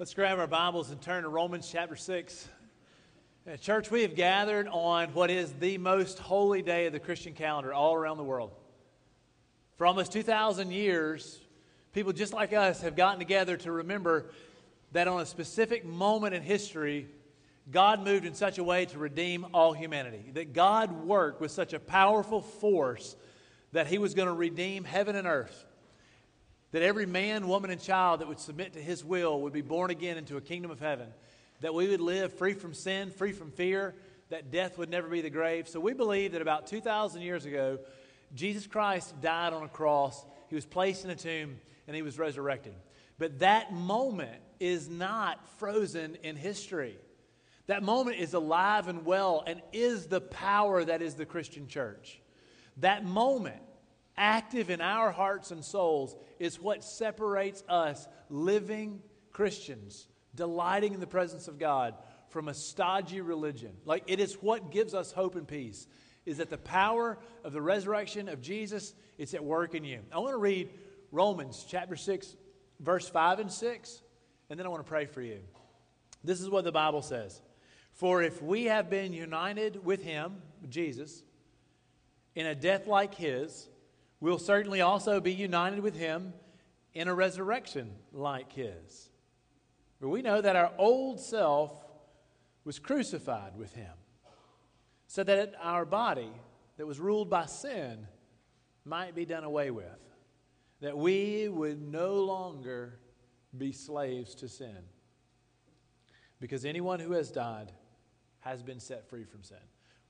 Let's grab our Bibles and turn to Romans chapter 6. Uh, church, we have gathered on what is the most holy day of the Christian calendar all around the world. For almost 2,000 years, people just like us have gotten together to remember that on a specific moment in history, God moved in such a way to redeem all humanity. That God worked with such a powerful force that He was going to redeem heaven and earth that every man, woman, and child that would submit to his will would be born again into a kingdom of heaven, that we would live free from sin, free from fear, that death would never be the grave. So we believe that about 2,000 years ago, Jesus Christ died on a cross, he was placed in a tomb, and he was resurrected. But that moment is not frozen in history. That moment is alive and well and is the power that is the Christian church. That moment active in our hearts and souls is what separates us, living Christians, delighting in the presence of God, from a stodgy religion. Like it is what gives us hope and peace. Is that the power of the resurrection of Jesus? is at work in you. I want to read Romans chapter 6, verse 5 and 6, and then I want to pray for you. This is what the Bible says For if we have been united with him, Jesus, in a death like his, We'll certainly also be united with him in a resurrection like his. For we know that our old self was crucified with him, so that our body that was ruled by sin might be done away with, that we would no longer be slaves to sin. Because anyone who has died has been set free from sin.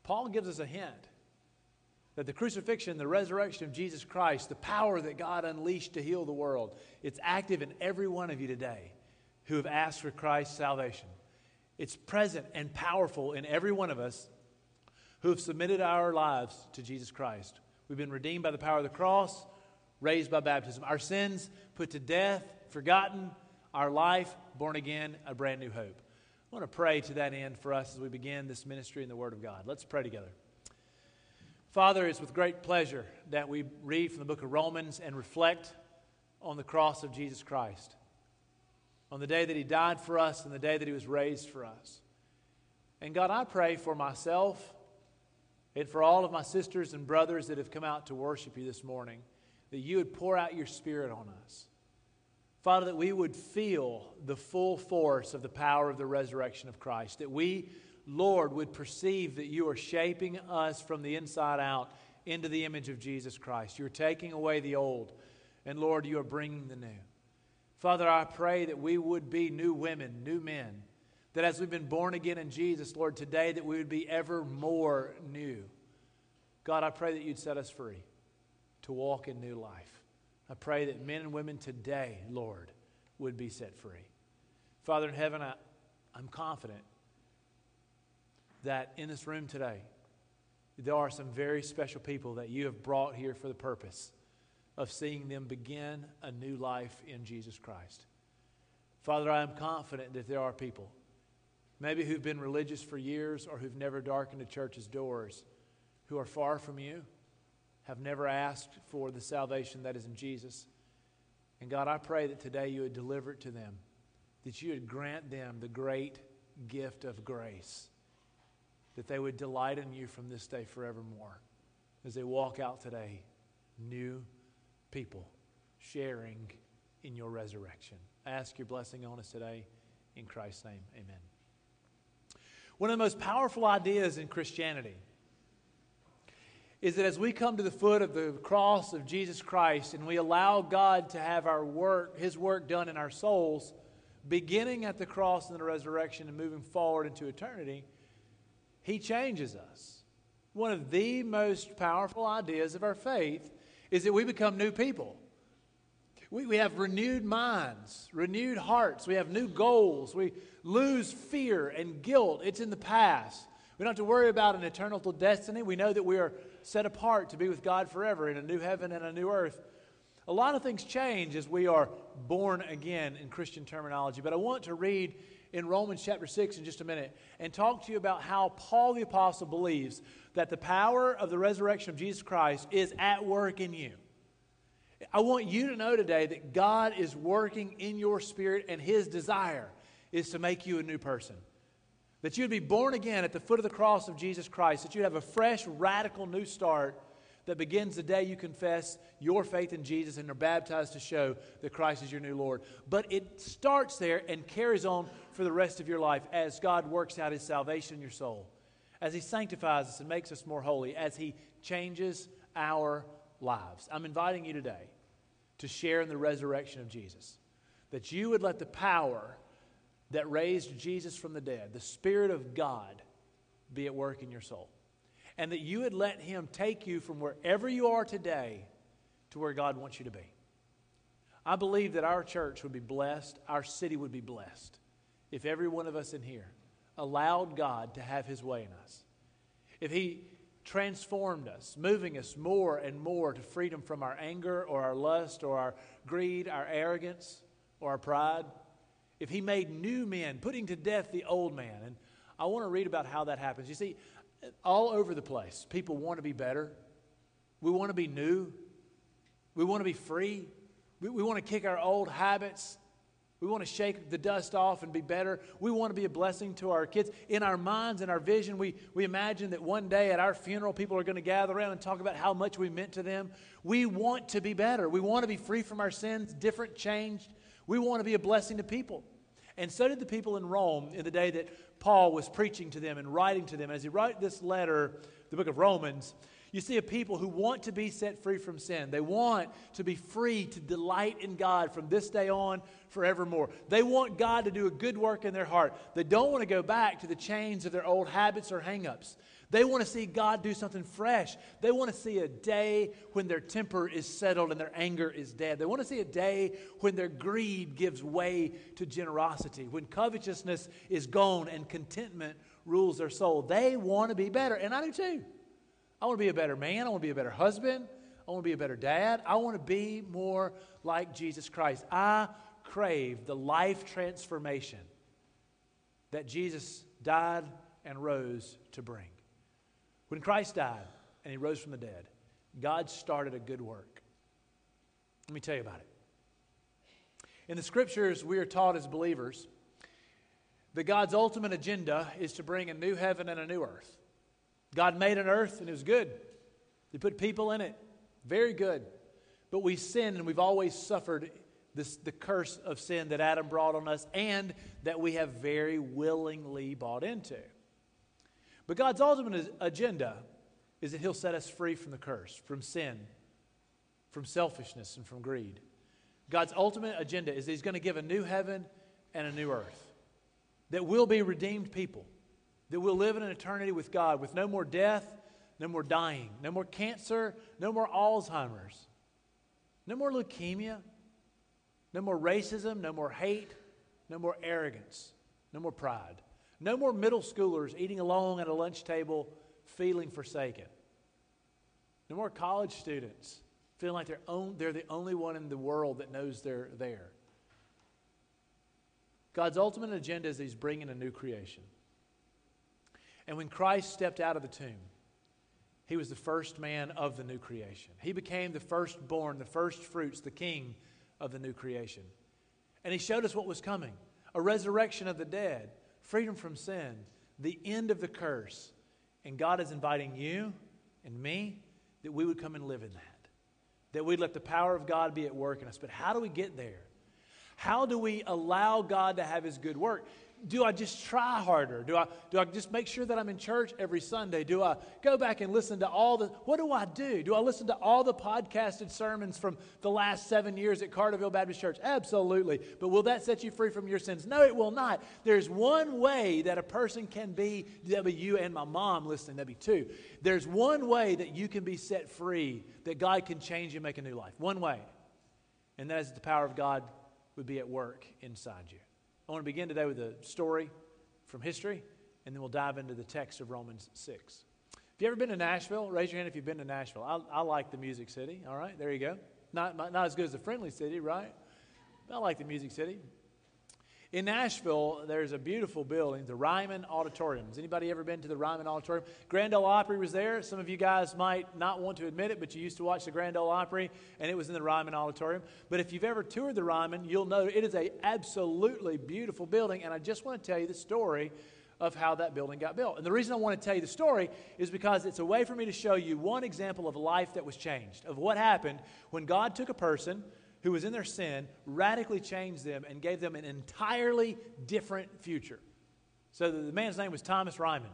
Paul gives us a hint that the crucifixion, the resurrection of Jesus Christ, the power that God unleashed to heal the world, it's active in every one of you today who have asked for Christ's salvation. It's present and powerful in every one of us who have submitted our lives to Jesus Christ. We've been redeemed by the power of the cross, raised by baptism. Our sins put to death, forgotten, our life born again, a brand new hope. I want to pray to that end for us as we begin this ministry in the Word of God. Let's pray together. Father, it's with great pleasure that we read from the book of Romans and reflect on the cross of Jesus Christ, on the day that He died for us and the day that He was raised for us. And God, I pray for myself and for all of my sisters and brothers that have come out to worship you this morning that you would pour out your Spirit on us. Father, that we would feel the full force of the power of the resurrection of Christ, that we Lord, would perceive that you are shaping us from the inside out into the image of Jesus Christ. You're taking away the old, and Lord, you are bringing the new. Father, I pray that we would be new women, new men, that as we've been born again in Jesus, Lord, today that we would be ever more new. God, I pray that you'd set us free to walk in new life. I pray that men and women today, Lord, would be set free. Father in heaven, I, I'm confident that in this room today, there are some very special people that you have brought here for the purpose of seeing them begin a new life in Jesus Christ. Father, I am confident that there are people, maybe who've been religious for years or who've never darkened a church's doors, who are far from you, have never asked for the salvation that is in Jesus. And God, I pray that today you would deliver it to them, that you would grant them the great gift of grace that they would delight in you from this day forevermore as they walk out today, new people sharing in your resurrection. I ask your blessing on us today. In Christ's name, amen. One of the most powerful ideas in Christianity is that as we come to the foot of the cross of Jesus Christ and we allow God to have our work, His work done in our souls, beginning at the cross and the resurrection and moving forward into eternity, he changes us. One of the most powerful ideas of our faith is that we become new people. We, we have renewed minds, renewed hearts. We have new goals. We lose fear and guilt. It's in the past. We don't have to worry about an eternal destiny. We know that we are set apart to be with God forever in a new heaven and a new earth. A lot of things change as we are born again in Christian terminology, but I want to read in Romans chapter 6 in just a minute and talk to you about how Paul the Apostle believes that the power of the resurrection of Jesus Christ is at work in you. I want you to know today that God is working in your spirit and His desire is to make you a new person. That you'd be born again at the foot of the cross of Jesus Christ, that you'd have a fresh, radical new start that begins the day you confess your faith in Jesus and are baptized to show that Christ is your new Lord. But it starts there and carries on for the rest of your life as God works out his salvation in your soul, as he sanctifies us and makes us more holy, as he changes our lives. I'm inviting you today to share in the resurrection of Jesus, that you would let the power that raised Jesus from the dead, the Spirit of God, be at work in your soul. And that you would let Him take you from wherever you are today to where God wants you to be. I believe that our church would be blessed, our city would be blessed, if every one of us in here allowed God to have His way in us. If He transformed us, moving us more and more to freedom from our anger or our lust or our greed, our arrogance or our pride if he made new men, putting to death the old man. And I want to read about how that happens. You see, all over the place, people want to be better. We want to be new. We want to be free. We, we want to kick our old habits. We want to shake the dust off and be better. We want to be a blessing to our kids. In our minds and our vision, we, we imagine that one day at our funeral, people are going to gather around and talk about how much we meant to them. We want to be better. We want to be free from our sins, different, changed. We want to be a blessing to people. And so did the people in Rome in the day that Paul was preaching to them and writing to them. As he wrote this letter, the book of Romans, you see a people who want to be set free from sin. They want to be free to delight in God from this day on forevermore. They want God to do a good work in their heart. They don't want to go back to the chains of their old habits or hangups. They want to see God do something fresh. They want to see a day when their temper is settled and their anger is dead. They want to see a day when their greed gives way to generosity, when covetousness is gone and contentment rules their soul. They want to be better, and I do too. I want to be a better man. I want to be a better husband. I want to be a better dad. I want to be more like Jesus Christ. I crave the life transformation that Jesus died and rose to bring. When Christ died and he rose from the dead, God started a good work. Let me tell you about it. In the scriptures, we are taught as believers that God's ultimate agenda is to bring a new heaven and a new earth. God made an earth and it was good. He put people in it. Very good. But we sinned and we've always suffered this, the curse of sin that Adam brought on us and that we have very willingly bought into. But God's ultimate agenda is that He'll set us free from the curse, from sin, from selfishness, and from greed. God's ultimate agenda is that He's going to give a new heaven and a new earth, that we'll be redeemed people, that we'll live in an eternity with God with no more death, no more dying, no more cancer, no more Alzheimer's, no more leukemia, no more racism, no more hate, no more arrogance, no more pride. No more middle schoolers eating alone at a lunch table feeling forsaken. No more college students feeling like they're, own, they're the only one in the world that knows they're there. God's ultimate agenda is He's bringing a new creation. And when Christ stepped out of the tomb, He was the first man of the new creation. He became the firstborn, the first fruits, the king of the new creation. And He showed us what was coming a resurrection of the dead freedom from sin, the end of the curse. And God is inviting you and me that we would come and live in that, that we'd let the power of God be at work in us. But how do we get there? How do we allow God to have His good work? Do I just try harder? Do I, do I just make sure that I'm in church every Sunday? Do I go back and listen to all the, what do I do? Do I listen to all the podcasted sermons from the last seven years at Carterville Baptist Church? Absolutely. But will that set you free from your sins? No, it will not. There's one way that a person can be, that'll be you and my mom listening, that'd be two. There's one way that you can be set free, that God can change you and make a new life. One way. And that is the power of God would be at work inside you. I want to begin today with a story from history, and then we'll dive into the text of Romans 6. Have you ever been to Nashville? Raise your hand if you've been to Nashville. I, I like the Music City. All right, there you go. Not, not as good as the Friendly City, right? But I like the Music City. In Nashville, there's a beautiful building, the Ryman Auditorium. Has anybody ever been to the Ryman Auditorium? Grand Ole Opry was there. Some of you guys might not want to admit it, but you used to watch the Grand Ole Opry, and it was in the Ryman Auditorium. But if you've ever toured the Ryman, you'll know it is a absolutely beautiful building, and I just want to tell you the story of how that building got built. And the reason I want to tell you the story is because it's a way for me to show you one example of life that was changed, of what happened when God took a person – who was in their sin, radically changed them and gave them an entirely different future. So the man's name was Thomas Ryman.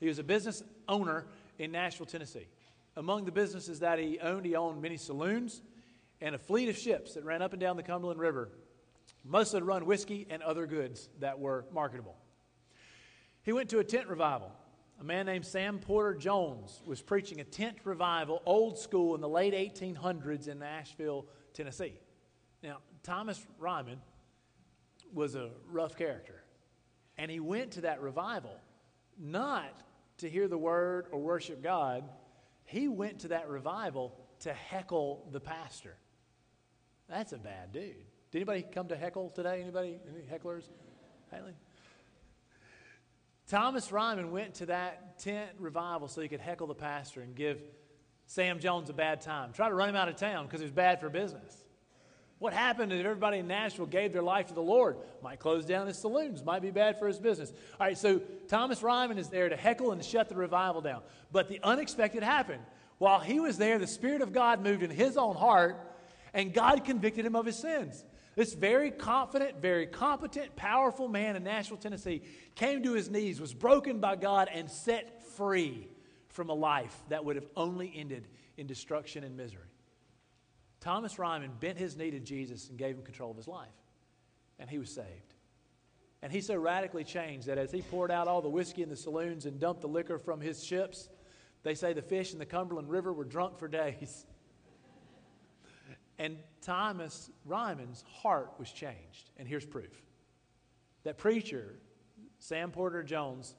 He was a business owner in Nashville, Tennessee. Among the businesses that he owned, he owned many saloons and a fleet of ships that ran up and down the Cumberland River, mostly to run whiskey and other goods that were marketable. He went to a tent revival. A man named Sam Porter Jones was preaching a tent revival, old school, in the late 1800s in Nashville, Tennessee. Now, Thomas Ryman was a rough character, and he went to that revival not to hear the word or worship God. He went to that revival to heckle the pastor. That's a bad dude. Did anybody come to heckle today? Anybody? Any hecklers? Haley? Thomas Ryman went to that tent revival so he could heckle the pastor and give Sam Jones a bad time. Try to run him out of town because it was bad for business. What happened if everybody in Nashville gave their life to the Lord? Might close down his saloons, might be bad for his business. All right, so Thomas Ryman is there to heckle and to shut the revival down. But the unexpected happened. While he was there, the Spirit of God moved in his own heart, and God convicted him of his sins. This very confident, very competent, powerful man in Nashville, Tennessee came to his knees, was broken by God, and set free from a life that would have only ended in destruction and misery. Thomas Ryman bent his knee to Jesus and gave him control of his life, and he was saved. And he so radically changed that as he poured out all the whiskey in the saloons and dumped the liquor from his ships, they say the fish in the Cumberland River were drunk for days. and Thomas Ryman's heart was changed. And here's proof that preacher, Sam Porter Jones,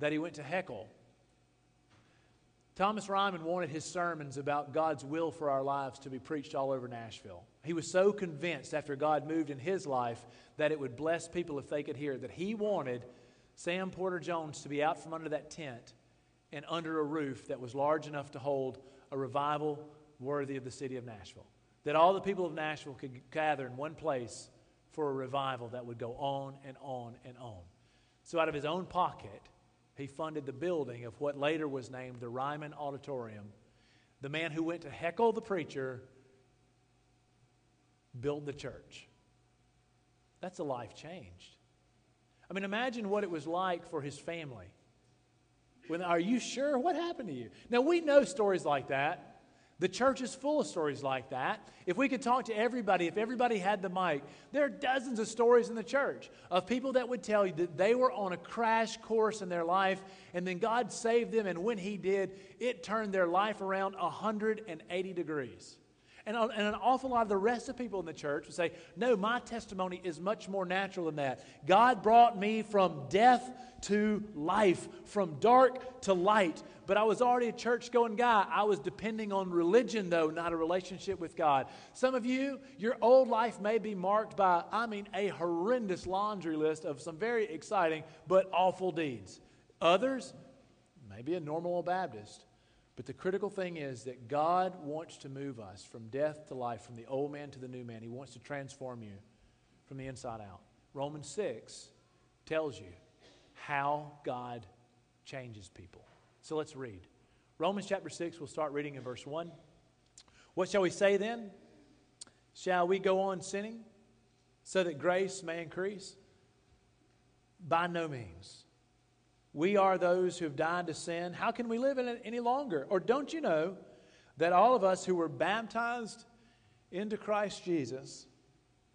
that he went to heckle Thomas Ryman wanted his sermons about God's will for our lives to be preached all over Nashville. He was so convinced after God moved in his life that it would bless people if they could hear that he wanted Sam Porter Jones to be out from under that tent and under a roof that was large enough to hold a revival worthy of the city of Nashville. That all the people of Nashville could gather in one place for a revival that would go on and on and on. So, out of his own pocket, he funded the building of what later was named the Ryman Auditorium. The man who went to heckle the preacher built the church. That's a life changed. I mean, imagine what it was like for his family. When, are you sure? What happened to you? Now, we know stories like that. The church is full of stories like that. If we could talk to everybody, if everybody had the mic, there are dozens of stories in the church of people that would tell you that they were on a crash course in their life and then God saved them, and when He did, it turned their life around 180 degrees. And, and an awful lot of the rest of people in the church would say, No, my testimony is much more natural than that. God brought me from death to life, from dark to light. But I was already a church going guy. I was depending on religion, though, not a relationship with God. Some of you, your old life may be marked by, I mean, a horrendous laundry list of some very exciting but awful deeds. Others, maybe a normal Baptist but the critical thing is that God wants to move us from death to life, from the old man to the new man. He wants to transform you from the inside out. Romans 6 tells you how God changes people. So let's read. Romans chapter 6, we'll start reading in verse 1. What shall we say then? Shall we go on sinning so that grace may increase? By no means. We are those who have died to sin. How can we live in it any longer? Or don't you know that all of us who were baptized into Christ Jesus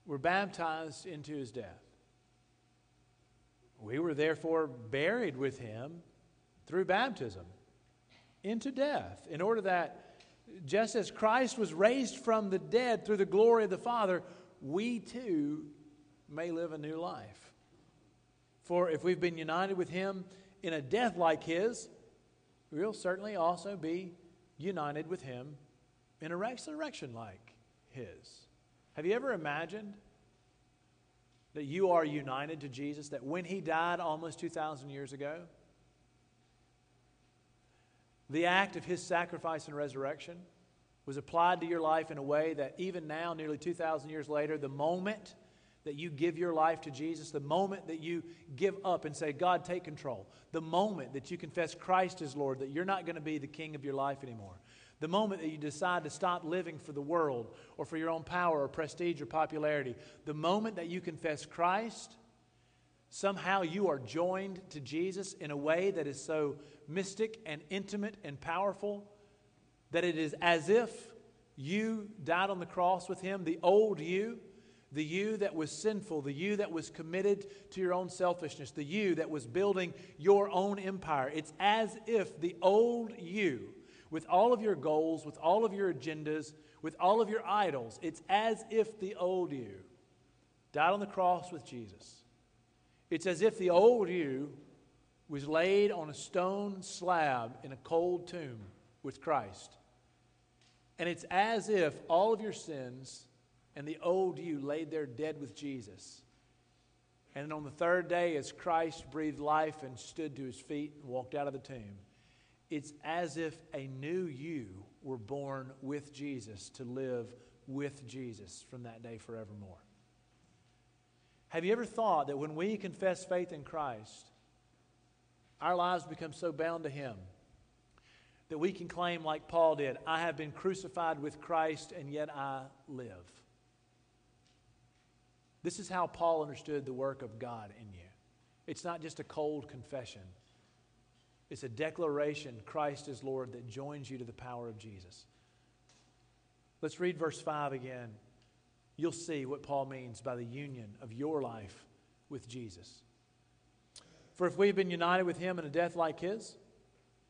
were baptized into his death? We were therefore buried with him through baptism into death, in order that just as Christ was raised from the dead through the glory of the Father, we too may live a new life. For if we've been united with him in a death like his, we'll certainly also be united with him in a resurrection like his. Have you ever imagined that you are united to Jesus, that when he died almost 2,000 years ago, the act of his sacrifice and resurrection was applied to your life in a way that even now, nearly 2,000 years later, the moment that you give your life to Jesus, the moment that you give up and say, God, take control, the moment that you confess Christ as Lord, that you're not going to be the king of your life anymore, the moment that you decide to stop living for the world or for your own power or prestige or popularity, the moment that you confess Christ, somehow you are joined to Jesus in a way that is so mystic and intimate and powerful that it is as if you died on the cross with him, the old you, the you that was sinful, the you that was committed to your own selfishness, the you that was building your own empire. It's as if the old you with all of your goals, with all of your agendas, with all of your idols. It's as if the old you died on the cross with Jesus. It's as if the old you was laid on a stone slab in a cold tomb with Christ. And it's as if all of your sins and the old you laid there dead with Jesus. And on the third day, as Christ breathed life and stood to his feet and walked out of the tomb, it's as if a new you were born with Jesus to live with Jesus from that day forevermore. Have you ever thought that when we confess faith in Christ, our lives become so bound to Him that we can claim, like Paul did, I have been crucified with Christ and yet I live? This is how Paul understood the work of God in you. It's not just a cold confession. It's a declaration Christ is Lord that joins you to the power of Jesus. Let's read verse 5 again. You'll see what Paul means by the union of your life with Jesus. For if we've been united with him in a death like his,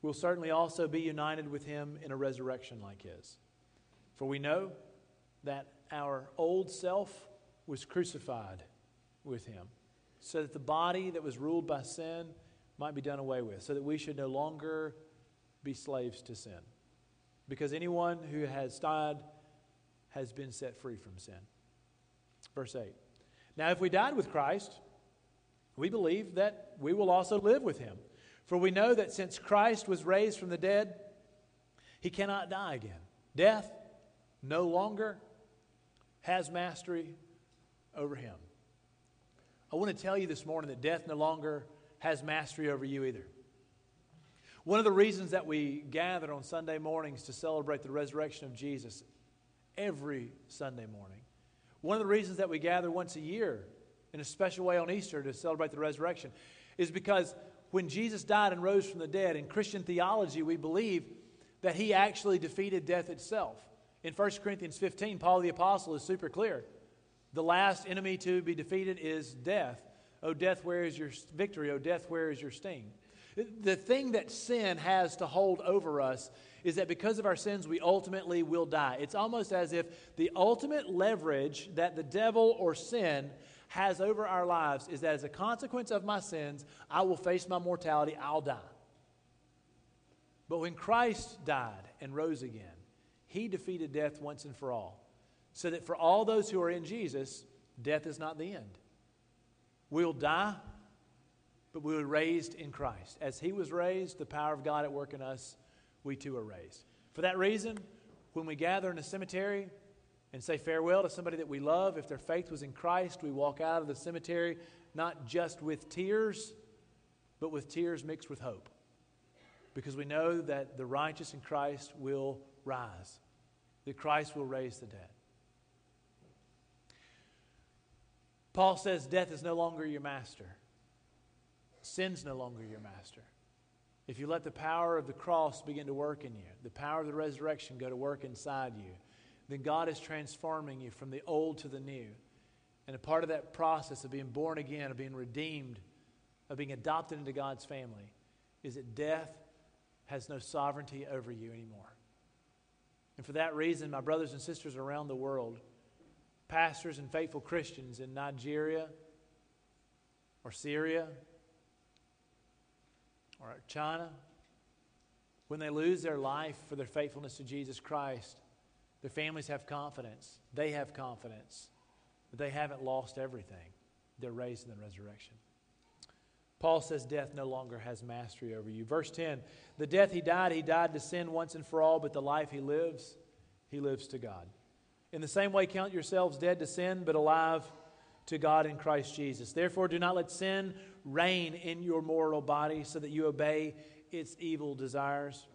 we'll certainly also be united with him in a resurrection like his. For we know that our old self was crucified with him, so that the body that was ruled by sin might be done away with, so that we should no longer be slaves to sin. Because anyone who has died has been set free from sin. Verse 8. Now, if we died with Christ, we believe that we will also live with him. For we know that since Christ was raised from the dead, he cannot die again. Death no longer has mastery over him. I want to tell you this morning that death no longer has mastery over you either. One of the reasons that we gather on Sunday mornings to celebrate the resurrection of Jesus every Sunday morning, one of the reasons that we gather once a year in a special way on Easter to celebrate the resurrection is because when Jesus died and rose from the dead, in Christian theology, we believe that he actually defeated death itself. In 1 Corinthians 15, Paul the Apostle is super clear. The last enemy to be defeated is death. O death, where is your victory? O death, where is your sting? The thing that sin has to hold over us is that because of our sins, we ultimately will die. It's almost as if the ultimate leverage that the devil or sin has over our lives is that as a consequence of my sins, I will face my mortality, I'll die. But when Christ died and rose again, he defeated death once and for all. So that for all those who are in Jesus, death is not the end. We'll die, but we were raised in Christ. As He was raised, the power of God at work in us, we too are raised. For that reason, when we gather in a cemetery and say farewell to somebody that we love, if their faith was in Christ, we walk out of the cemetery not just with tears, but with tears mixed with hope. Because we know that the righteous in Christ will rise, that Christ will raise the dead. Paul says death is no longer your master. Sin's no longer your master. If you let the power of the cross begin to work in you, the power of the resurrection go to work inside you, then God is transforming you from the old to the new. And a part of that process of being born again, of being redeemed, of being adopted into God's family, is that death has no sovereignty over you anymore. And for that reason, my brothers and sisters around the world, pastors and faithful Christians in Nigeria or Syria or China, when they lose their life for their faithfulness to Jesus Christ, their families have confidence. They have confidence that they haven't lost everything. they're raised in the resurrection. Paul says death no longer has mastery over you. Verse 10 The death he died, he died to sin once and for all, but the life he lives, he lives to God. In the same way, count yourselves dead to sin, but alive to God in Christ Jesus. Therefore, do not let sin reign in your mortal body so that you obey its evil desires.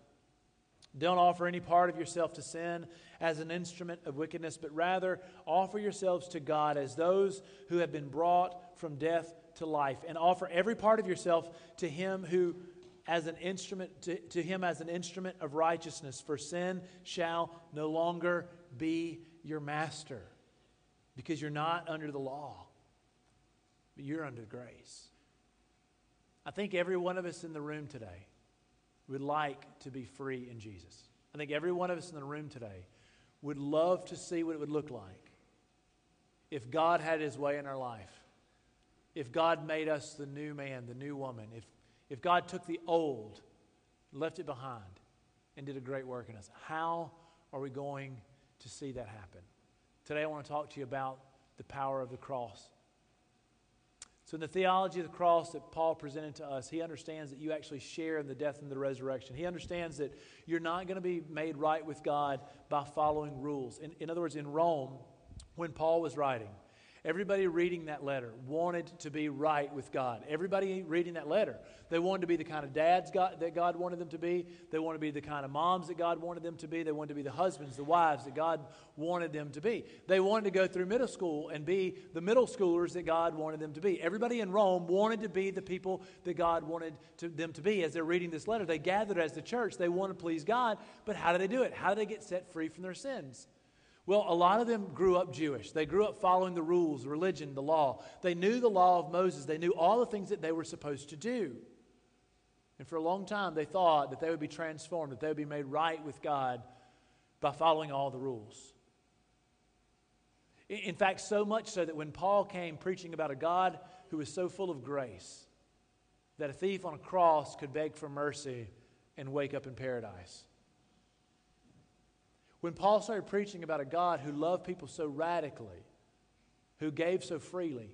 Don't offer any part of yourself to sin as an instrument of wickedness, but rather offer yourselves to God as those who have been brought from death to life, and offer every part of yourself to Him who as an instrument to, to him as an instrument of righteousness for sin shall no longer be your master because you're not under the law but you're under grace i think every one of us in the room today would like to be free in Jesus. I think every one of us in the room today would love to see what it would look like if God had his way in our life. If God made us the new man, the new woman, if, if God took the old, left it behind, and did a great work in us, how are we going to see that happen? Today, I want to talk to you about the power of the cross. So, in the theology of the cross that Paul presented to us, he understands that you actually share in the death and the resurrection. He understands that you're not going to be made right with God by following rules. In, in other words, in Rome, when Paul was writing, Everybody reading that letter wanted to be right with God. Everybody reading that letter, they wanted to be the kind of dads God, that God wanted them to be. They wanted to be the kind of moms that God wanted them to be. They wanted to be the husbands, the wives that God wanted them to be. They wanted to go through middle school and be the middle schoolers that God wanted them to be. Everybody in Rome wanted to be the people that God wanted to, them to be. As they're reading this letter, they gathered as the church. They want to please God, but how do they do it? How do they get set free from their sins? Well, a lot of them grew up Jewish. They grew up following the rules, religion, the law. They knew the law of Moses. They knew all the things that they were supposed to do. And for a long time, they thought that they would be transformed, that they would be made right with God by following all the rules. In fact, so much so that when Paul came preaching about a God who was so full of grace that a thief on a cross could beg for mercy and wake up in paradise. When Paul started preaching about a God who loved people so radically, who gave so freely,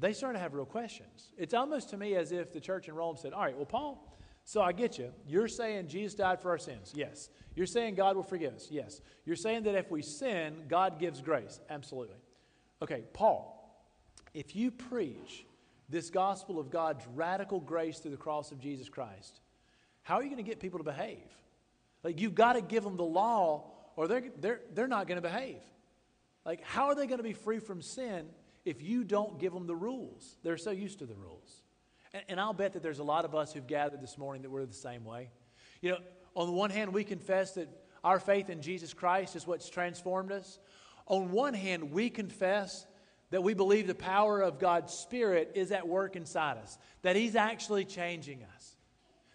they started to have real questions. It's almost to me as if the church in Rome said, All right, well, Paul, so I get you. You're saying Jesus died for our sins. Yes. You're saying God will forgive us. Yes. You're saying that if we sin, God gives grace. Absolutely. Okay, Paul, if you preach this gospel of God's radical grace through the cross of Jesus Christ, how are you going to get people to behave? Like, you've got to give them the law, or they're, they're, they're not going to behave. Like, how are they going to be free from sin if you don't give them the rules? They're so used to the rules. And, and I'll bet that there's a lot of us who've gathered this morning that we're the same way. You know, on the one hand, we confess that our faith in Jesus Christ is what's transformed us. On one hand, we confess that we believe the power of God's Spirit is at work inside us, that He's actually changing us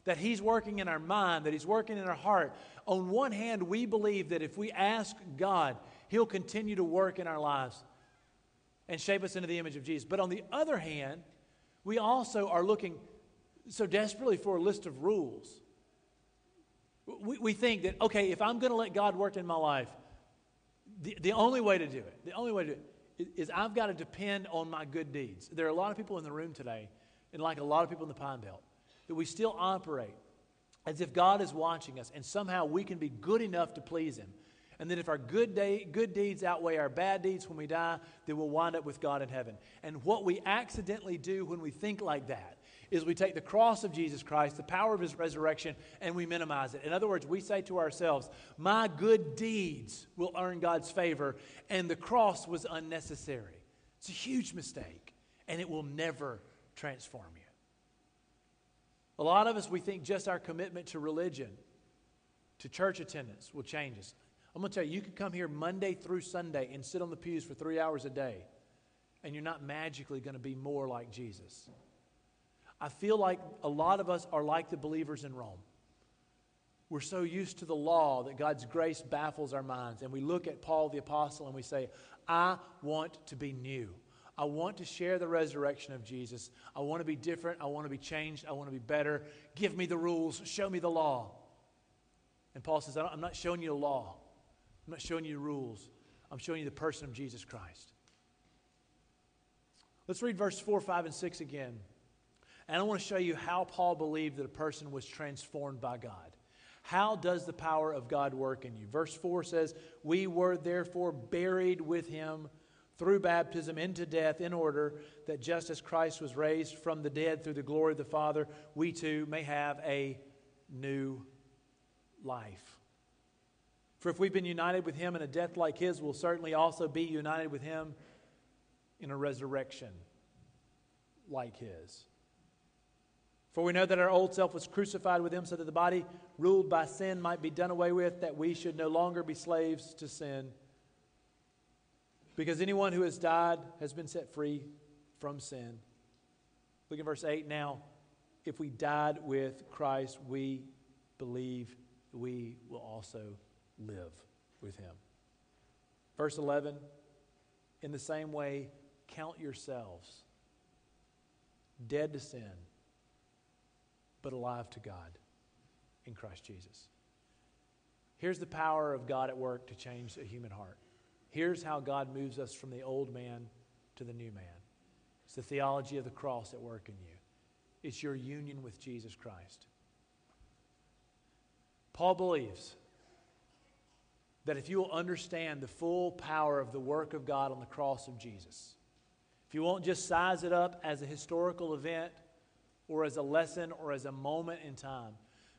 that He's working in our mind, that He's working in our heart. On one hand, we believe that if we ask God, He'll continue to work in our lives and shape us into the image of Jesus. But on the other hand, we also are looking so desperately for a list of rules. We, we think that, okay, if I'm going to let God work in my life, the, the only way to do it, the only way to do it is, is I've got to depend on my good deeds. There are a lot of people in the room today, and like a lot of people in the Pine Belt, that we still operate as if God is watching us and somehow we can be good enough to please Him. And that if our good, day, good deeds outweigh our bad deeds when we die, then we'll wind up with God in heaven. And what we accidentally do when we think like that is we take the cross of Jesus Christ, the power of His resurrection, and we minimize it. In other words, we say to ourselves, My good deeds will earn God's favor, and the cross was unnecessary. It's a huge mistake, and it will never transform you. A lot of us, we think just our commitment to religion, to church attendance, will change us. I'm going to tell you, you can come here Monday through Sunday and sit on the pews for three hours a day, and you're not magically going to be more like Jesus. I feel like a lot of us are like the believers in Rome. We're so used to the law that God's grace baffles our minds. And we look at Paul the Apostle and we say, I want to be new. I want to share the resurrection of Jesus. I want to be different. I want to be changed. I want to be better. Give me the rules. Show me the law. And Paul says, I'm not showing you the law. I'm not showing you rules. I'm showing you the person of Jesus Christ. Let's read verse 4, 5, and 6 again. And I want to show you how Paul believed that a person was transformed by God. How does the power of God work in you? Verse 4 says, We were therefore buried with him through baptism into death, in order that just as Christ was raised from the dead through the glory of the Father, we too may have a new life. For if we've been united with him in a death like his, we'll certainly also be united with him in a resurrection like his. For we know that our old self was crucified with him so that the body ruled by sin might be done away with, that we should no longer be slaves to sin. Because anyone who has died has been set free from sin. Look at verse 8 now. If we died with Christ, we believe we will also live with him. Verse 11 In the same way, count yourselves dead to sin but alive to God in Christ Jesus. Here's the power of God at work to change a human heart. Here's how God moves us from the old man to the new man. It's the theology of the cross at work in you, it's your union with Jesus Christ. Paul believes that if you will understand the full power of the work of God on the cross of Jesus, if you won't just size it up as a historical event or as a lesson or as a moment in time.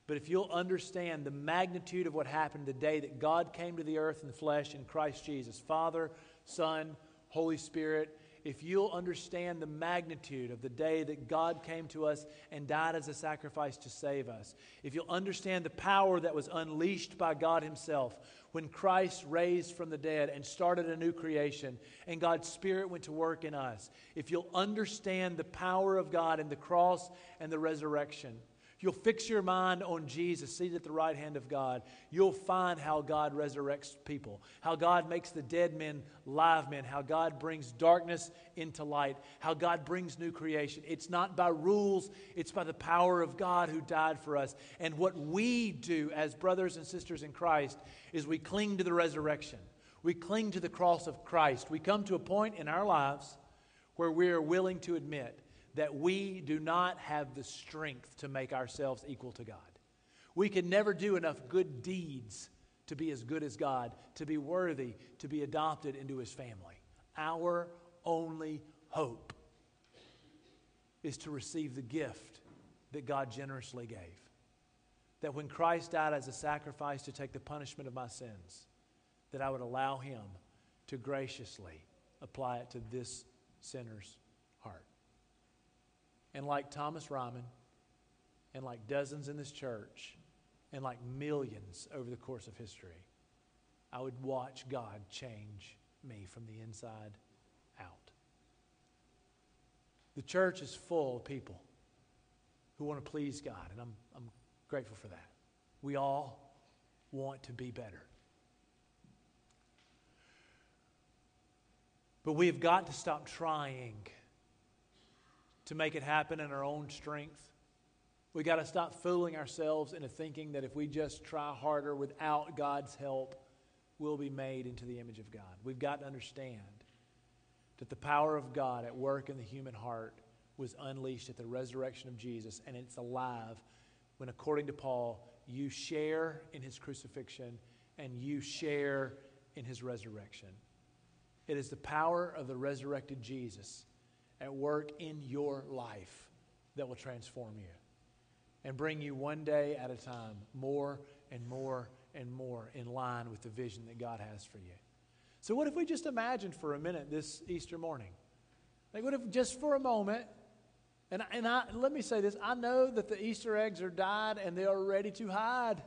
But if you'll understand the magnitude of what happened the day that God came to the earth in the flesh in Christ Jesus, Father, Son, Holy Spirit, if you'll understand the magnitude of the day that God came to us and died as a sacrifice to save us, if you'll understand the power that was unleashed by God Himself when Christ raised from the dead and started a new creation and God's Spirit went to work in us, if you'll understand the power of God in the cross and the resurrection, you'll fix your mind on Jesus seated at the right hand of God, you'll find how God resurrects people, how God makes the dead men live men, how God brings darkness into light, how God brings new creation. It's not by rules, it's by the power of God who died for us. And what we do as brothers and sisters in Christ is we cling to the resurrection. We cling to the cross of Christ. We come to a point in our lives where we are willing to admit that we do not have the strength to make ourselves equal to God. We can never do enough good deeds to be as good as God, to be worthy to be adopted into His family. Our only hope is to receive the gift that God generously gave. That when Christ died as a sacrifice to take the punishment of my sins, that I would allow Him to graciously apply it to this sinner's. And like Thomas Ryman, and like dozens in this church, and like millions over the course of history, I would watch God change me from the inside out. The church is full of people who want to please God, and I'm, I'm grateful for that. We all want to be better. But we have got to stop trying to make it happen in our own strength. We got to stop fooling ourselves into thinking that if we just try harder without God's help, we'll be made into the image of God. We've got to understand that the power of God at work in the human heart was unleashed at the resurrection of Jesus, and it's alive when, according to Paul, you share in his crucifixion and you share in his resurrection. It is the power of the resurrected Jesus at work in your life that will transform you and bring you one day at a time more and more and more in line with the vision that God has for you. So, what if we just imagined for a minute this Easter morning? Like, what if just for a moment, and, and I, let me say this I know that the Easter eggs are dyed and they are ready to hide.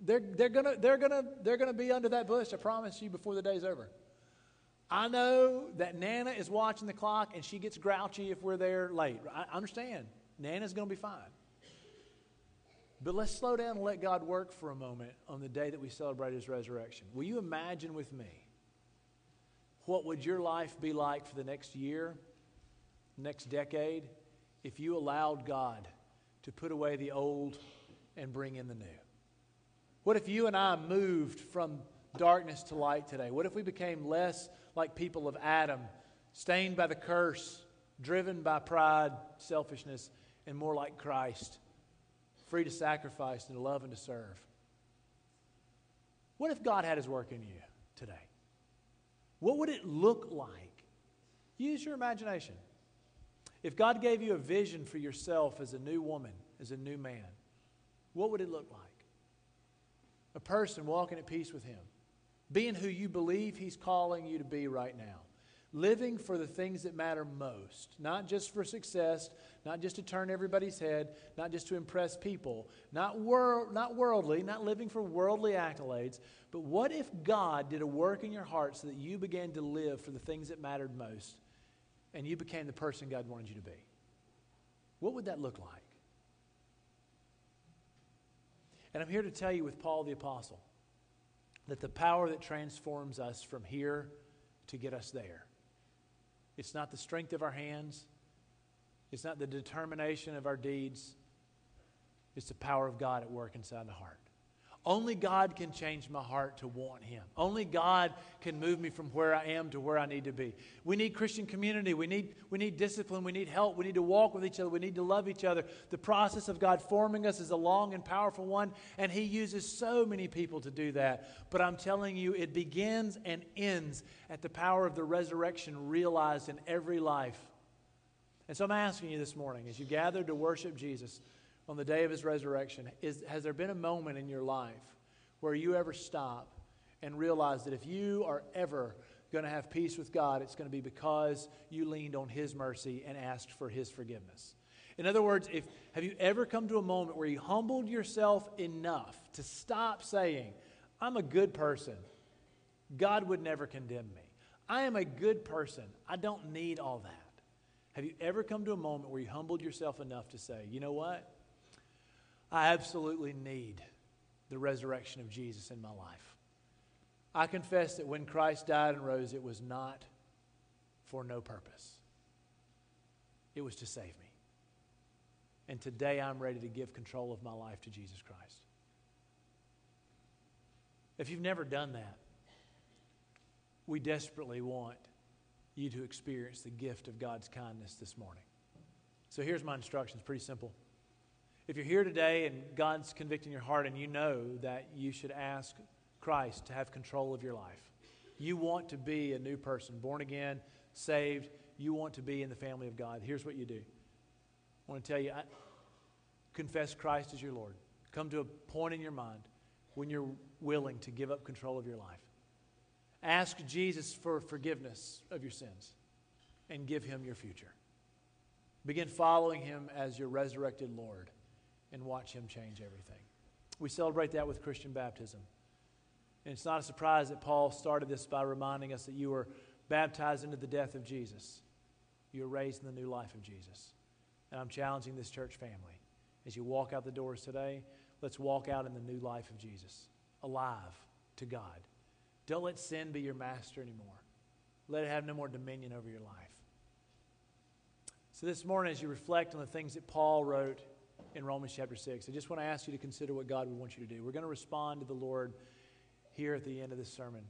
They're, they're going to they're gonna, they're gonna be under that bush, I promise you, before the day's over. I know that Nana is watching the clock and she gets grouchy if we're there late. I understand. Nana's going to be fine. But let's slow down and let God work for a moment on the day that we celebrate his resurrection. Will you imagine with me what would your life be like for the next year, next decade, if you allowed God to put away the old and bring in the new? What if you and I moved from darkness to light today? What if we became less like people of Adam, stained by the curse, driven by pride, selfishness, and more like Christ, free to sacrifice and to love and to serve. What if God had his work in you today? What would it look like? Use your imagination. If God gave you a vision for yourself as a new woman, as a new man, what would it look like? A person walking at peace with Him, being who you believe He's calling you to be right now, living for the things that matter most, not just for success, not just to turn everybody's head, not just to impress people, not, wor- not worldly, not living for worldly accolades, but what if God did a work in your heart so that you began to live for the things that mattered most and you became the person God wanted you to be? What would that look like? And I'm here to tell you with Paul the Apostle that the power that transforms us from here to get us there. It's not the strength of our hands, it's not the determination of our deeds, it's the power of God at work inside the heart. Only God can change my heart to want Him. Only God can move me from where I am to where I need to be. We need Christian community. We need, we need discipline. We need help. We need to walk with each other. We need to love each other. The process of God forming us is a long and powerful one, and He uses so many people to do that. But I'm telling you, it begins and ends at the power of the resurrection realized in every life. And so I'm asking you this morning, as you gather to worship Jesus, on the day of his resurrection, is, has there been a moment in your life where you ever stop and realize that if you are ever going to have peace with God, it's going to be because you leaned on his mercy and asked for his forgiveness? In other words, if, have you ever come to a moment where you humbled yourself enough to stop saying, I'm a good person. God would never condemn me. I am a good person. I don't need all that. Have you ever come to a moment where you humbled yourself enough to say, you know what? I absolutely need the resurrection of Jesus in my life. I confess that when Christ died and rose, it was not for no purpose, it was to save me. And today I'm ready to give control of my life to Jesus Christ. If you've never done that, we desperately want you to experience the gift of God's kindness this morning. So here's my instructions pretty simple. If you're here today and God's convicting your heart and you know that you should ask Christ to have control of your life, you want to be a new person, born again, saved, you want to be in the family of God, here's what you do. I want to tell you I, confess Christ as your Lord. Come to a point in your mind when you're willing to give up control of your life. Ask Jesus for forgiveness of your sins and give him your future. Begin following him as your resurrected Lord and watch Him change everything. We celebrate that with Christian baptism. And it's not a surprise that Paul started this by reminding us that you were baptized into the death of Jesus. You were raised in the new life of Jesus. And I'm challenging this church family. As you walk out the doors today, let's walk out in the new life of Jesus, alive to God. Don't let sin be your master anymore. Let it have no more dominion over your life. So, this morning, as you reflect on the things that Paul wrote in Romans chapter 6. I just want to ask you to consider what God would want you to do. We're going to respond to the Lord here at the end of this sermon.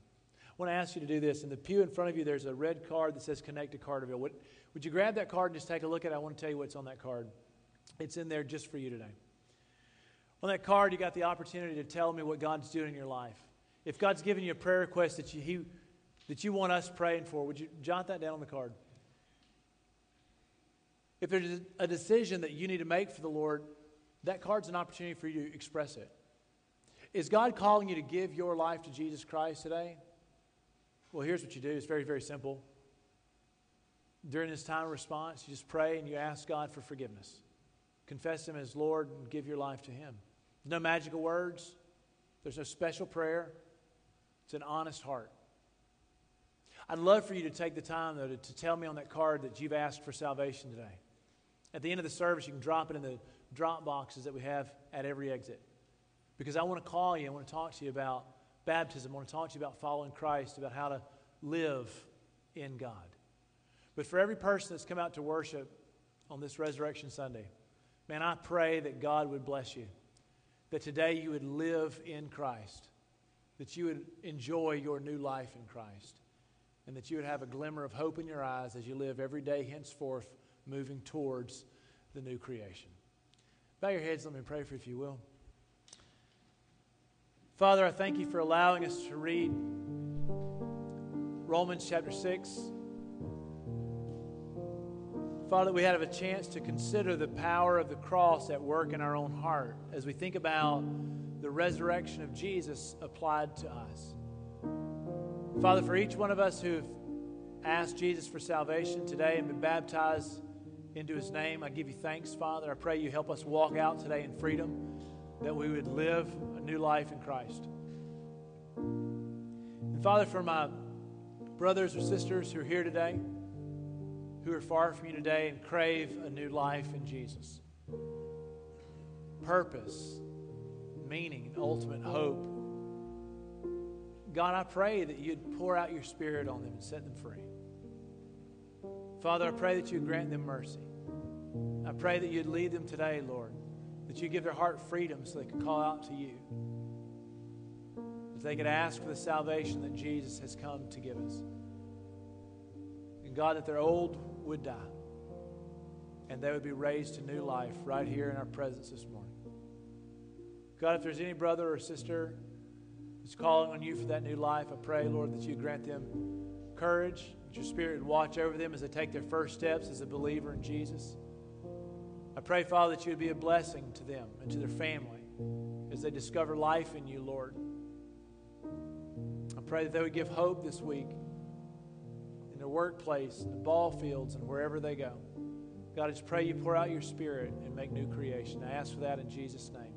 I want to ask you to do this. In the pew in front of you, there's a red card that says Connect to Carterville. Would, would you grab that card and just take a look at it? I want to tell you what's on that card. It's in there just for you today. On that card, you got the opportunity to tell me what God's doing in your life. If God's given you a prayer request that you, he, that you want us praying for, would you jot that down on the card? If there's a decision that you need to make for the Lord, that card's an opportunity for you to express it. Is God calling you to give your life to Jesus Christ today? Well, here's what you do. It's very, very simple. During this time of response, you just pray and you ask God for forgiveness. Confess Him as Lord and give your life to Him. No magical words, there's no special prayer. It's an honest heart. I'd love for you to take the time, though, to, to tell me on that card that you've asked for salvation today. At the end of the service, you can drop it in the drop boxes that we have at every exit. Because I want to call you, I want to talk to you about baptism, I want to talk to you about following Christ, about how to live in God. But for every person that's come out to worship on this Resurrection Sunday, man, I pray that God would bless you, that today you would live in Christ, that you would enjoy your new life in Christ, and that you would have a glimmer of hope in your eyes as you live every day henceforth moving towards the new creation. Bow your heads, let me pray for you if you will. Father, I thank you for allowing us to read Romans chapter 6. Father, we have a chance to consider the power of the cross at work in our own heart as we think about the resurrection of Jesus applied to us. Father, for each one of us who've asked Jesus for salvation today and been baptized into his name, I give you thanks, Father. I pray you help us walk out today in freedom, that we would live a new life in Christ. And Father, for my brothers or sisters who are here today, who are far from you today and crave a new life in Jesus, purpose, meaning, and ultimate hope. God, I pray that you'd pour out your spirit on them and set them free. Father, I pray that you grant them mercy. I pray that you'd lead them today, Lord, that you give their heart freedom so they can call out to you. That they could ask for the salvation that Jesus has come to give us. And God, that their old would die and they would be raised to new life right here in our presence this morning. God, if there's any brother or sister who's calling on you for that new life, I pray, Lord, that you grant them courage, that your spirit would watch over them as they take their first steps as a believer in Jesus. I pray, Father, that you would be a blessing to them and to their family as they discover life in you, Lord. I pray that they would give hope this week in their workplace, in the ball fields, and wherever they go. God, I just pray you pour out your spirit and make new creation. I ask for that in Jesus' name.